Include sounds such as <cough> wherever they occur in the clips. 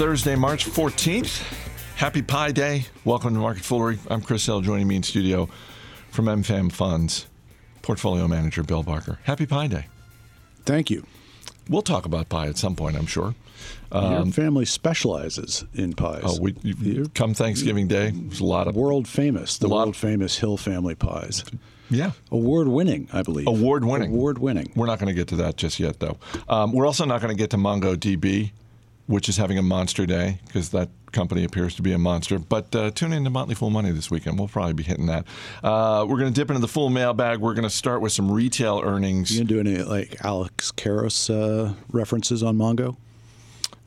Thursday, March 14th. Happy Pi Day. Welcome to Market Foolery. I'm Chris Hill, joining me in studio from MFAM Funds, portfolio manager Bill Barker. Happy Pi Day. Thank you. We'll talk about pie at some point, I'm sure. Your family specializes in pies. Um, Oh, we you, come Thanksgiving Day. There's a lot of world famous, the world famous Hill family pies. yeah. Award winning, I believe. Award winning. Award winning. We're not going to get to that just yet, though. Um, we're also not going to get to MongoDB, which is having a monster day because that company appears to be a monster. But uh, tune in to Motley Fool Money this weekend. We'll probably be hitting that. Uh, we're going to dip into the Fool mailbag. We're going to start with some retail earnings. You gonna do any like Alex Karras uh, references on Mongo?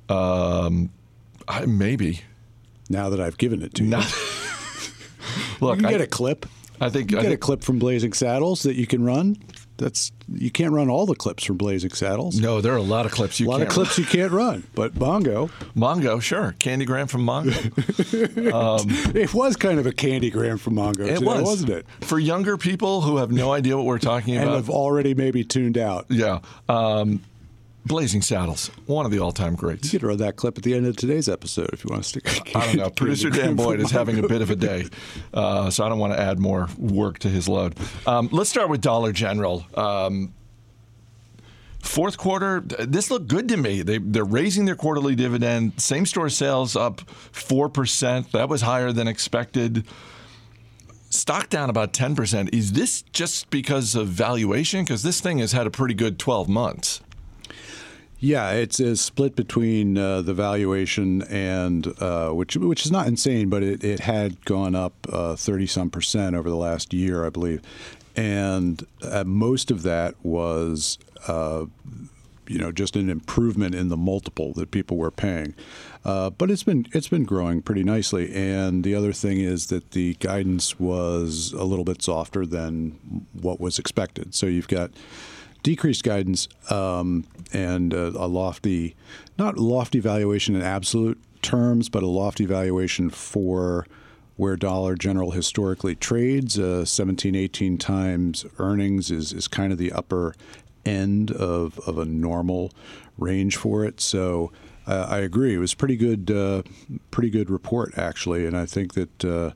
Um, I, maybe. Now that I've given it to you, Not, <laughs> you look, can get a clip. I think, You I get a clip from Blazing Saddles that you can run. That's you can't run all the clips from Blazing Saddles. no, there are a lot of clips you a lot can't of clips you can't run, but Mongo, Mongo, sure. Candygram from Mongo. <laughs> it was kind of a candygram from Mongo, It today, was, wasn't it? For younger people who have no idea what we're talking about and have already maybe tuned out. Yeah. Um, Blazing Saddles, one of the all-time greats. You could run that clip at the end of today's episode if you want to stick. I don't <laughs> know. Producer Dan Boyd is <laughs> having a bit of a day, uh, so I don't want to add more work to his load. Um, let's start with Dollar General. Um, fourth quarter, this looked good to me. They, they're raising their quarterly dividend. Same store sales up 4%. That was higher than expected. Stock down about 10%. Is this just because of valuation? Because this thing has had a pretty good 12 months. Yeah, it's split between uh, the valuation and uh, which which is not insane, but it, it had gone up thirty some percent over the last year, I believe, and uh, most of that was. Uh, you know, just an improvement in the multiple that people were paying, uh, but it's been it's been growing pretty nicely. And the other thing is that the guidance was a little bit softer than what was expected. So you've got decreased guidance um, and uh, a lofty, not lofty valuation in absolute terms, but a lofty valuation for where Dollar General historically trades. Uh, 17, 18 times earnings is, is kind of the upper end of, of a normal range for it. So uh, I agree. It was pretty good, uh, pretty good report actually, and I think that uh,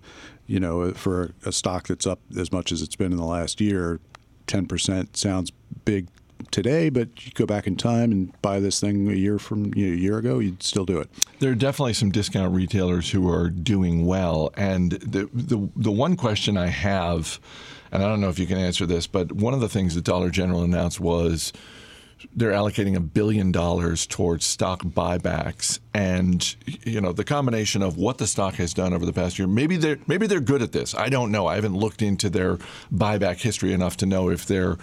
you know for a stock that's up as much as it's been in the last year, 10% sounds big today, but you go back in time and buy this thing a year from you know, a year ago, you'd still do it. There are definitely some discount retailers who are doing well, and the the, the one question I have, and I don't know if you can answer this, but one of the things that Dollar General announced was they're allocating a billion dollars towards stock buybacks, and you know the combination of what the stock has done over the past year. Maybe they're maybe they're good at this. I don't know. I haven't looked into their buyback history enough to know if they're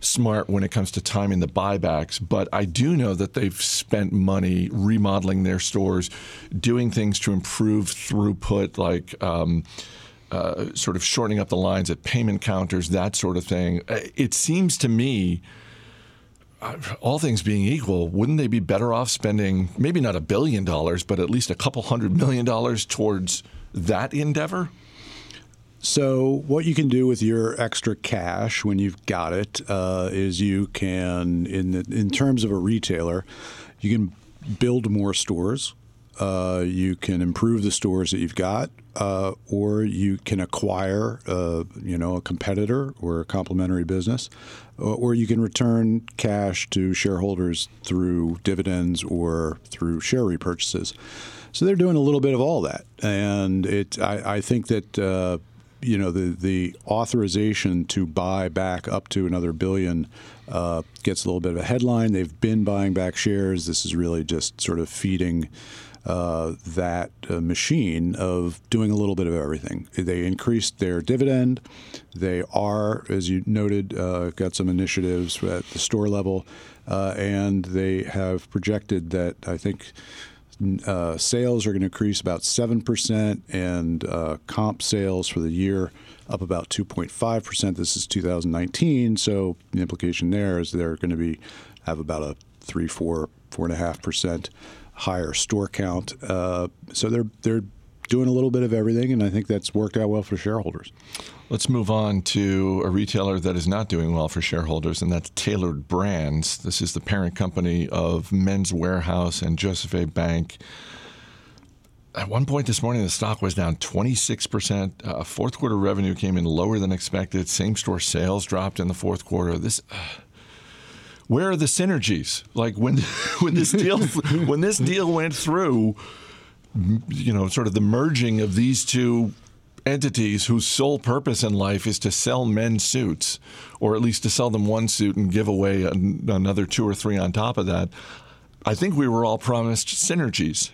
smart when it comes to timing the buybacks, but I do know that they've spent money remodeling their stores, doing things to improve throughput, like. Um, uh, sort of shortening up the lines at payment counters, that sort of thing. Uh, It seems to me, uh, all things being equal, wouldn't they be better off spending maybe not a billion dollars, but at least a couple hundred million dollars towards that endeavor? So, what you can do with your extra cash when you've got it uh, is you can, in the, in terms of a retailer, you can build more stores. Uh, you can improve the stores that you've got, uh, or you can acquire, uh, you know, a competitor or a complementary business, or, or you can return cash to shareholders through dividends or through share repurchases. So they're doing a little bit of all that, and it. I, I think that uh, you know the the authorization to buy back up to another billion uh, gets a little bit of a headline. They've been buying back shares. This is really just sort of feeding uh, that uh, machine of doing a little bit of everything. They increased their dividend. They are, as you noted, uh, got some initiatives at the store level, uh, and they have projected that I think uh, sales are going to increase about 7%, and uh, comp sales for the year up about 2.5%. This is 2019, so the implication there is they're going to be have about a 3, 4, 4.5% higher store count. Uh, so they're they're doing a little bit of everything, and I think that's worked out well for shareholders. Let's move on to a retailer that is not doing well for shareholders, and that's Tailored Brands. This is the parent company of Men's Wearhouse and Joseph A. Bank. At one point this morning, the stock was down 26%. Uh, fourth quarter revenue came in lower than expected. Same store sales dropped in the fourth quarter. This. Uh, where are the synergies? Like when <laughs> when this deal <laughs> when this deal went through, you know, sort of the merging of these two entities whose sole purpose in life is to sell men's suits, or at least to sell them one suit and give away an, another two or three on top of that. I think we were all promised synergies.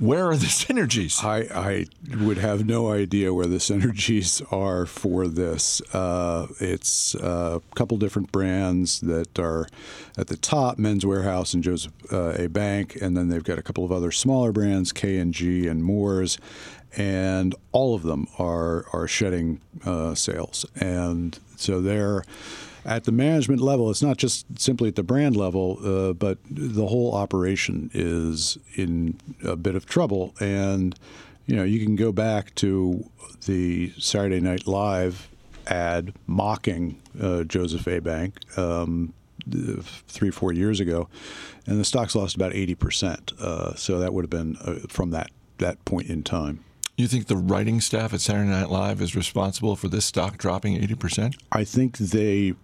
Where are the <laughs> synergies? I, I would have no idea where the synergies are for this. Uh, it's a couple different brands that are at the top: Men's Wearhouse and Joseph uh, A. Bank, and then they've got a couple of other smaller brands, K and G and Moores, and all of them are are shedding uh, sales, and so they're at the management level. It's not just simply at the brand level, uh, but the whole operation is in a bit of trouble. And you know, you can go back to the Saturday Night Live ad mocking uh, Joseph A. Bank. Um, three, four years ago, and the stock's lost about 80%. Uh, so that would have been uh, from that, that point in time. You think the writing staff at Saturday Night Live is responsible for this stock dropping 80%? I think they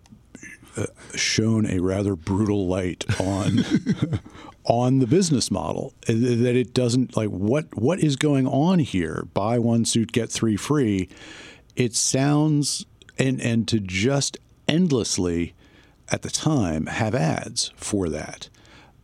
uh, shone a rather brutal light on <laughs> on the business model uh, that it doesn't like what what is going on here buy one suit get three free it sounds and and to just endlessly at the time have ads for that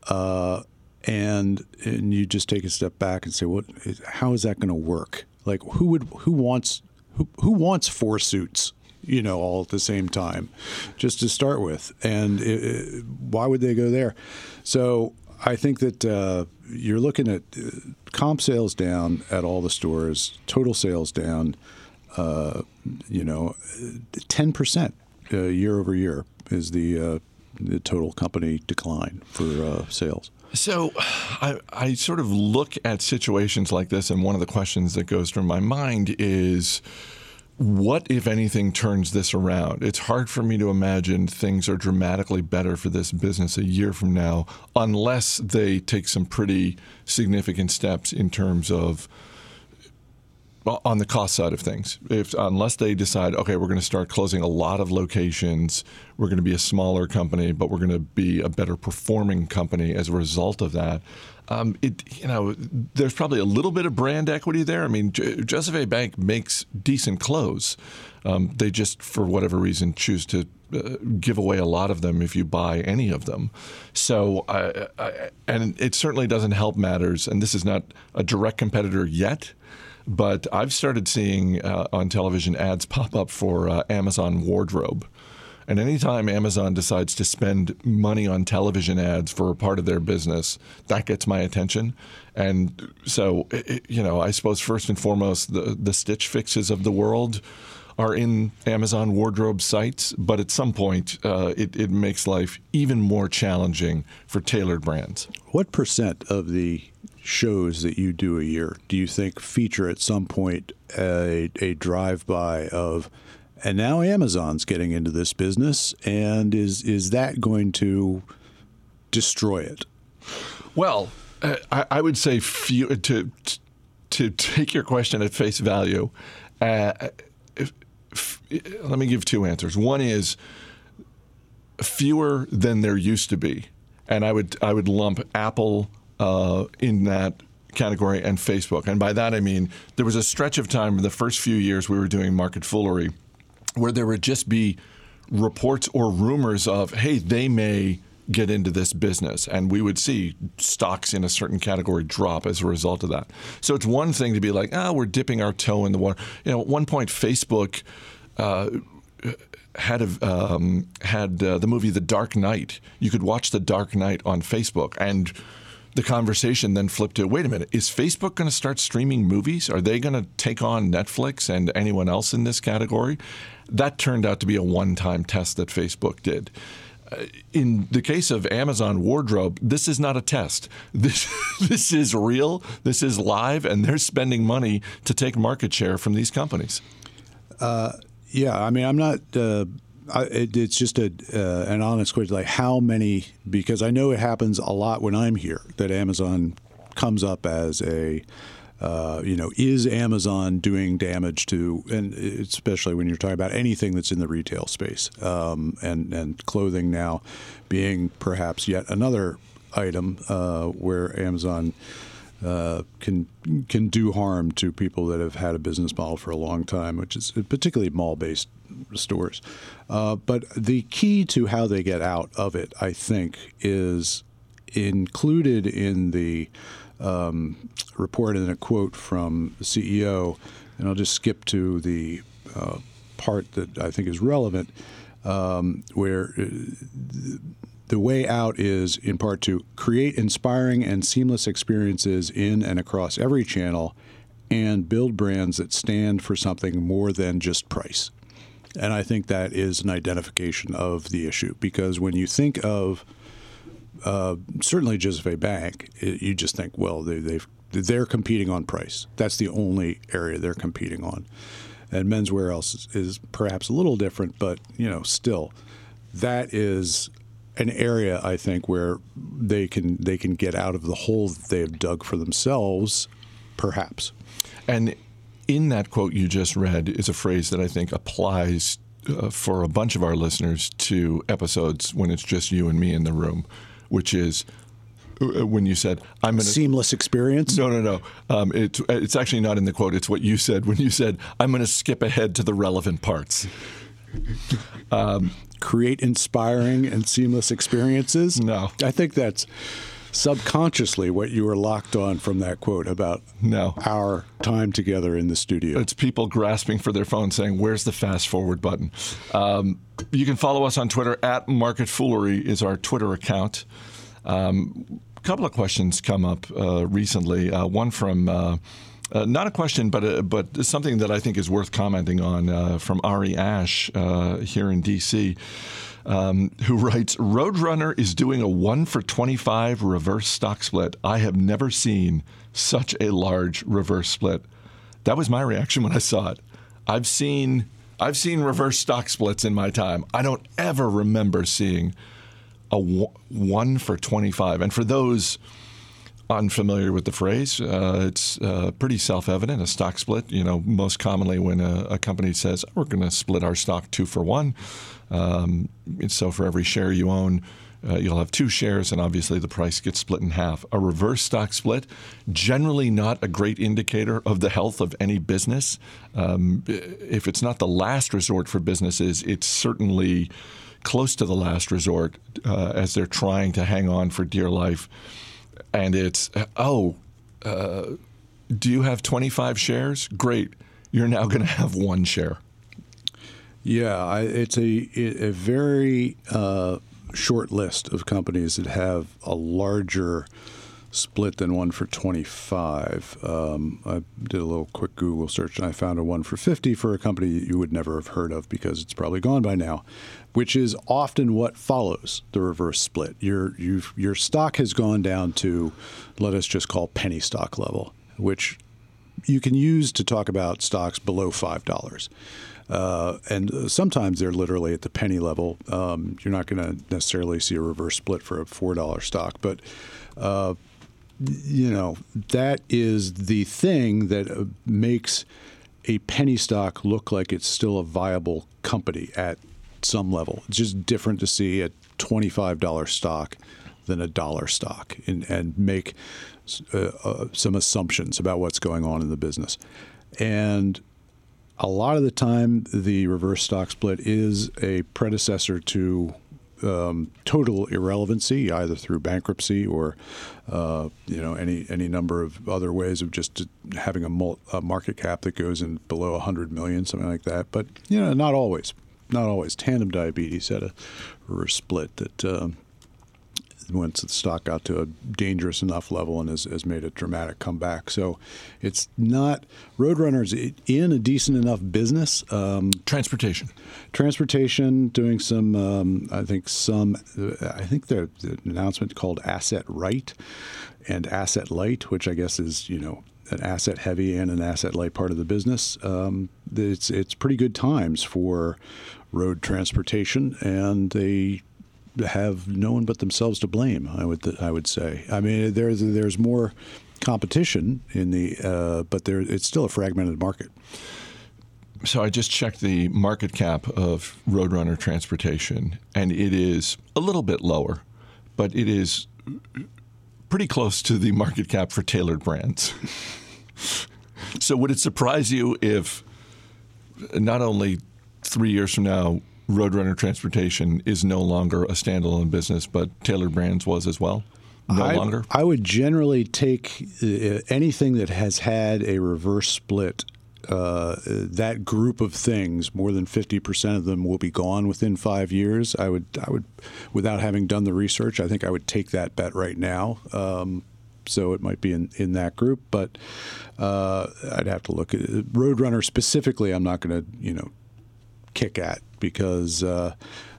uh, and and you just take a step back and say, what? How is that going to work? Like, who would who wants who who wants four suits? You know, all at the same time, just to start with, and it, it, why would they go there? So I think that uh, you're looking at uh, comp sales down at all the stores, total sales down. Uh, you know, ten percent uh, year over year is the uh, the total company decline for uh, sales. So I, I sort of look at situations like this, and one of the questions that goes through my mind is what, if anything, turns this around? It's hard for me to imagine things are dramatically better for this business a year from now unless they take some pretty significant steps in terms of on the cost side of things. If unless they decide, okay, we're going to start closing a lot of locations, we're going to be a smaller company, but we're going to be a better performing company as a result of that. Um, it, you know, there's probably a little bit of brand equity there. I mean, J- Joseph A. Bank makes decent clothes. Um, they just, for whatever reason, choose to uh, give away a lot of them if you buy any of them. So, I, and it certainly doesn't help matters. And this is not a direct competitor yet. But I've started seeing uh, on television ads pop up for uh, Amazon Wardrobe. And anytime Amazon decides to spend money on television ads for a part of their business, that gets my attention. And so, you know, I suppose first and foremost, the, the Stitch Fixes of the world are in Amazon wardrobe sites, but at some point, uh, it, it makes life even more challenging for tailored brands. What percent of the shows that you do a year? Do you think feature at some point a, a drive by of and now Amazon's getting into this business and is is that going to destroy it? Well uh, I, I, would say few, to to take your question at face value uh, if, if, let me give two answers. One is fewer than there used to be. And I would I would lump Apple uh, in that category and Facebook. And by that I mean there was a stretch of time in the first few years we were doing market foolery where there would just be reports or rumors of, hey, they may get into this business. And we would see stocks in a certain category drop as a result of that. So it's one thing to be like, ah, we're dipping our toe in the water. You know, at one point, Facebook. Uh, had um, had uh, the movie The Dark Knight. You could watch The Dark Knight on Facebook, and the conversation then flipped to wait a minute, is Facebook going to start streaming movies? Are they going to take on Netflix and anyone else in this category? That turned out to be a one time test that Facebook did. in the case of Amazon Wardrobe, this is not a test. <laughs> This this is real. This is live, and they're spending money to take market share from these companies. Uh, yeah, I mean, I'm not. Uh, I, it, it's just a uh, an honest question, like how many? Because I know it happens a lot when I'm here that Amazon comes up as a uh, you know, is Amazon doing damage to, and especially when you're talking about anything that's in the retail space, um, and and clothing now being perhaps yet another item uh, where Amazon. Uh, can can do harm to people that have had a business model for a long time, which is particularly mall-based stores. Uh, but the key to how they get out of it, I think, is included in the um, report and a quote from the CEO, and I'll just skip to the uh, part that I think is relevant, um, where uh, the way out is in part to create inspiring and seamless experiences in and across every channel and build brands that stand for something more than just price. And I think that is an identification of the issue because when you think of uh, certainly Joseph A Bank, it, you just think, well, they, they're competing on price. That's the only area they're competing on. And Men's Wearhouse is, is, perhaps a little different, but you know, still, that is an area I think where they can they can get out of the hole that they have dug for themselves, perhaps. And in that quote you just read is a phrase that I think applies uh, for a bunch of our listeners to episodes when it's just you and me in the room which is uh, when you said I'm going to seamless experience. No, no, no. Um, it's it's actually not in the quote. It's what you said when you said I'm going to skip ahead to the relevant parts. <laughs> Um, Create inspiring and seamless experiences. No, I think that's subconsciously what you were locked on from that quote about no. our time together in the studio. It's people grasping for their phone saying, Where's the fast forward button? Um, you can follow us on Twitter at Market Foolery is our Twitter account. Um, a couple of questions come up uh, recently. Uh, one from uh, uh not a question, but uh, but something that I think is worth commenting on uh, from Ari Ash here in D.C um, who writes Roadrunner is doing a one for 25 reverse stock split. I have never seen such a large reverse split. That was my reaction when I saw it. I've seen I've seen reverse stock splits in my time. I don't ever remember seeing a one for 25. And for those unfamiliar with the phrase, uh, it's uh, pretty self-evident. A stock split, you know, most commonly when a, a company says we're going to split our stock two for one, um, so for every share you own, uh, you'll have two shares, and obviously the price gets split in half. A reverse stock split, generally not a great indicator of the health of any business. Um, if it's not the last resort for businesses, it's certainly close to the last resort uh, as they're trying to hang on for dear life. And it's, oh, uh, do you have 25 shares? Great. You're now going to have one share. Yeah, I, it's a a very uh, short list of companies that have a larger split than one for 25. Um, I did a little quick Google search and I found a one for 50 for a company you would never have heard of because it's probably gone by now, which is often what follows the reverse split. Your your stock has gone down to, let us just call penny stock level, which you can use to talk about stocks below five dollars. Uh, and sometimes they're literally at the penny level. Um, you're not going to necessarily see a reverse split for a four dollar stock, but uh, you know that is the thing that uh, makes a penny stock look like it's still a viable company at some level. It's just different to see a twenty-five dollar stock than a dollar stock, and, and make uh, uh, some assumptions about what's going on in the business. And a lot of the time, the reverse stock split is a predecessor to um, total irrelevancy, either through bankruptcy or uh, you know any any number of other ways of just having a, mul- a, market cap that goes in below 100 million, something like that. But you know, not always, not always. Tandem Diabetes had a split that. Um, once the stock got to a dangerous enough level and has, has made a dramatic comeback. So it's not Roadrunner's in a decent enough business. Um, Transportation. transportation, doing some, um, I think some, I think the, the announcement called Asset Right and Asset Light, which I guess is you know an asset heavy and an asset light part of the business. Um, it's it's pretty good times for road transportation, and they have no one but themselves to blame. I would I would say. I mean, there's there's more competition in the, uh, but there it's still a fragmented market. So I just checked the market cap of Roadrunner Transportation, and it is a little bit lower, but it is pretty close to the market cap for tailored brands. <laughs> so would it surprise you if not only three years from now, Roadrunner Transportation is no longer a standalone business, but Tailored Brands was as well? No I, longer? I would generally take uh, anything that has had a reverse split. Uh, that group of things, more than fifty percent of them will be gone within five years. I would, I would, without having done the research, I think I would take that bet right now. Um, so it might be in, in that group, but uh, I'd have to look at it. Roadrunner specifically. I'm not going to, you know, kick at because uh,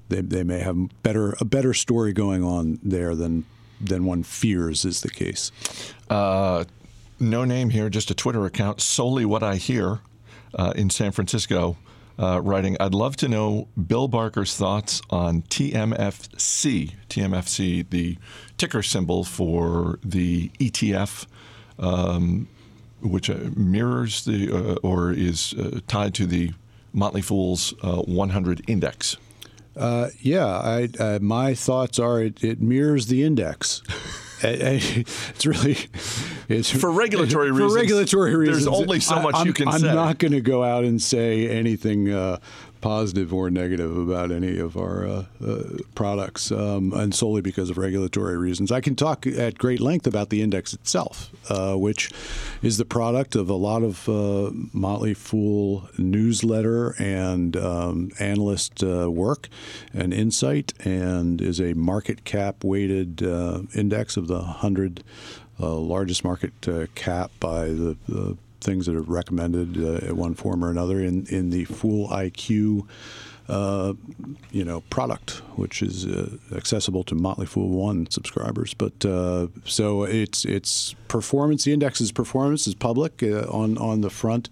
they, they may have better a better story going on there than than one fears is the case. Uh, no name here, just a Twitter account. Solely what I hear uh, in San Francisco. Uh, writing, I'd love to know Bill Barker's thoughts on TMFC. TMFC, the ticker symbol for the ETF, um, which uh, mirrors the uh, or is uh, tied to the Motley Fool's uh, 100 index. Uh, yeah, I, uh, my thoughts are it, it mirrors the index. <laughs> it's really it's for regulatory reasons. For regulatory reasons, there's only so much I, you can I'm say. I'm not going to go out and say anything uh, positive or negative about any of our uh, uh, products, um, and solely because of regulatory reasons. I can talk at great length about the index itself, uh, which is the product of a lot of uh, Motley Fool newsletter and um, analyst uh, work and insight, and is a market cap weighted uh, index of the 100 largest market cap by the, the things that are recommended uh, in one form or another in, in the Fool IQ, uh, you know, product, which is uh, accessible to Motley Fool One subscribers. But uh, so it's it's performance. The index's performance is public uh, on on the front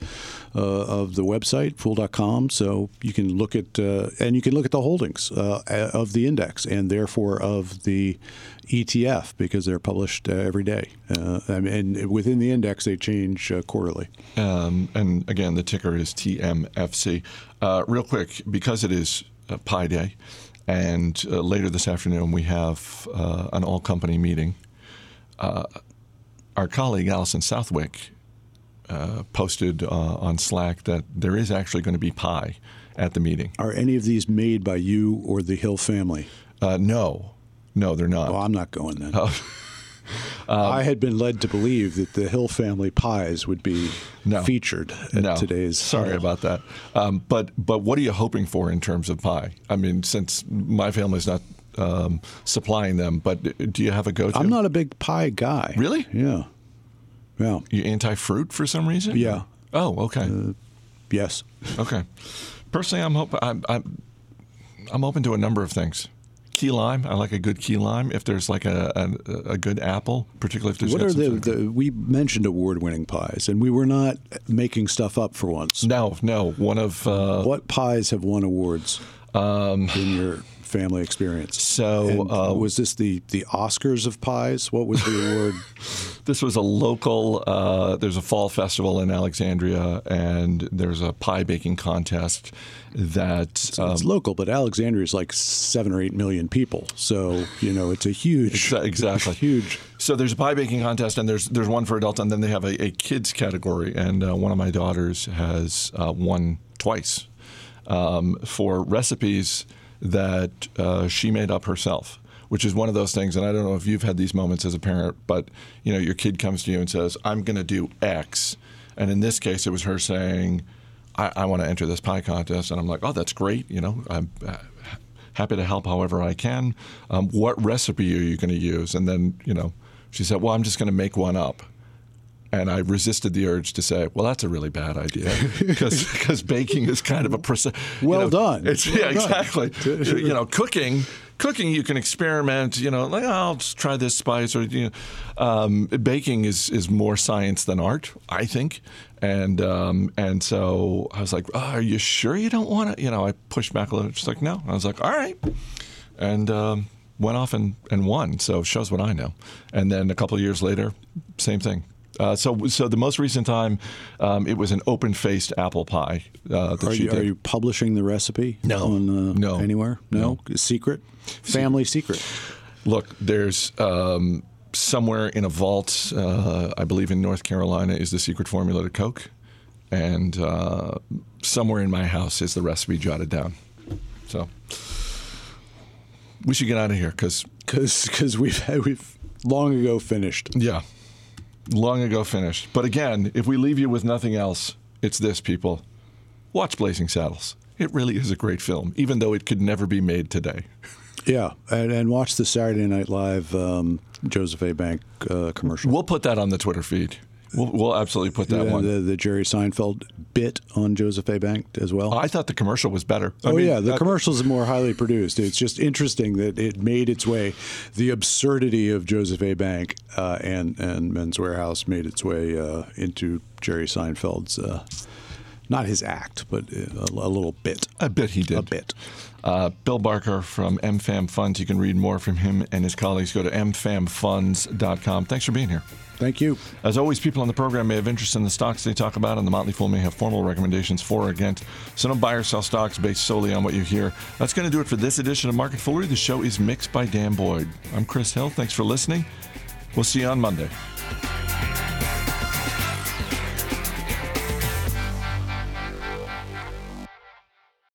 uh, of the website Fool.com. So you can look at and you can look at the holdings of the index and therefore of the ETF because they're published uh, every day. Uh, and within the index, they change uh, quarterly. Um, and again, the ticker is TMFC. Uh, real quick, because it is Pi Day, and uh, later this afternoon we have uh, an all company meeting, our colleague Allison Southwick posted on Slack that there is actually going to be pie at the meeting. Are any of these made by you or the Hill family? no. No, they're not. Well, I'm not going then. Oh. Um, <laughs> I had been led to believe that the Hill family pies would be no, featured at no. today's. Sorry about that. Um, but but what are you hoping for in terms of pie? I mean, since my family's not um, supplying them, but do you have a go-to? I'm not a big pie guy. Really? Yeah. Yeah. You anti-fruit for some reason? Yeah. Oh, okay. Uh, yes. Okay. Personally, I'm hoping I'm, I'm I'm open to a number of things key lime. I like a good key lime. If there's like a a, a good apple, particularly if there's what are the, the, we mentioned award-winning pies, and we were not making stuff up for once. No, no. One of uh, what pies have won awards um, in your family experience? So uh, was this the the Oscars of pies? What was the award? <laughs> this was a local. Uh, there's a fall festival in Alexandria, and there's a pie baking contest that so um, it's local, but Alexandria is like seven or eight million people, so you know it's a huge, exactly huge. So there's a pie baking contest, and there's there's one for adults, and then they have a, a kids category, and uh, one of my daughters has uh, won twice um, for recipes that uh, she made up herself which is one of those things. And I don't know if you've had these moments as a parent, but you know, your kid comes to you and says, "I'm going to do X," and in this case, it was her saying, "I, I want to enter this pie contest," and I'm like, "Oh, that's great," you know. I'm, happy to help however I can. Um, what recipe are you going to use? And then, you know, she said, well, I'm just going to make one up. And I resisted the urge to say, "Well, that's a really bad idea," <laughs> because baking is kind of a percent. Well you know, done. It's, well yeah, done. exactly. <laughs> you know, cooking, cooking, you can experiment. You know, like oh, I'll just try this spice, or you know, um, baking is is more science than art, I think. And um, and so I was like, oh, "Are you sure you don't want to?" You know, I pushed back a little. She's like, "No." I was like, "All right," and. Um, went off and, and won, so shows what I know. And then a couple of years later, same thing. Uh, so, so the most recent time, um, it was an open-faced apple pie uh, that Are she you, did. are you publishing the recipe? No. On, uh, No. Anywhere? No. Secret. Family secret. Look, there's um, somewhere in a vault, uh, I believe in North Carolina, is the secret formula to Coke, and uh, somewhere in my house is the recipe jotted down. So we should get out of here because Because <laughs> we've <laughs> we've long ago finished. yeah, long ago finished. But again, if we leave you with nothing else, it's this, people. Watch Blazing Saddles. It really is a great film, even though it could never be made today. Yeah, and, and watch the Saturday Night Live um, Joseph A. Bank uh, commercial. We'll put that on the Twitter feed. We'll, we'll absolutely put that Yeah, one. the, the Jerry Seinfeld bit on Joseph A. Bank as well. I thought the commercial was better. I Oh mean, yeah, the that- commercials are more highly produced. It's just interesting that it made its way. The absurdity of Joseph A. Bank uh, and and Men's Wearhouse made its way uh, into Jerry Seinfeld's, uh, not his act, but a, a little bit. I bet he did. A bit. Uh, Bill Barker from MFAM Funds. You can read more from him and his colleagues. Go to mfamfunds.com. Thanks for being here. Thank you. As always, people on the program may have interest in the stocks they talk about, and the Motley Fool may have formal recommendations for or against. So don't buy or sell stocks based solely on what you hear. That's going to do it for this edition of Market Foolery. The show is mixed by Dan Boyd. I'm Chris Hill. Thanks for listening. We'll see you on Monday.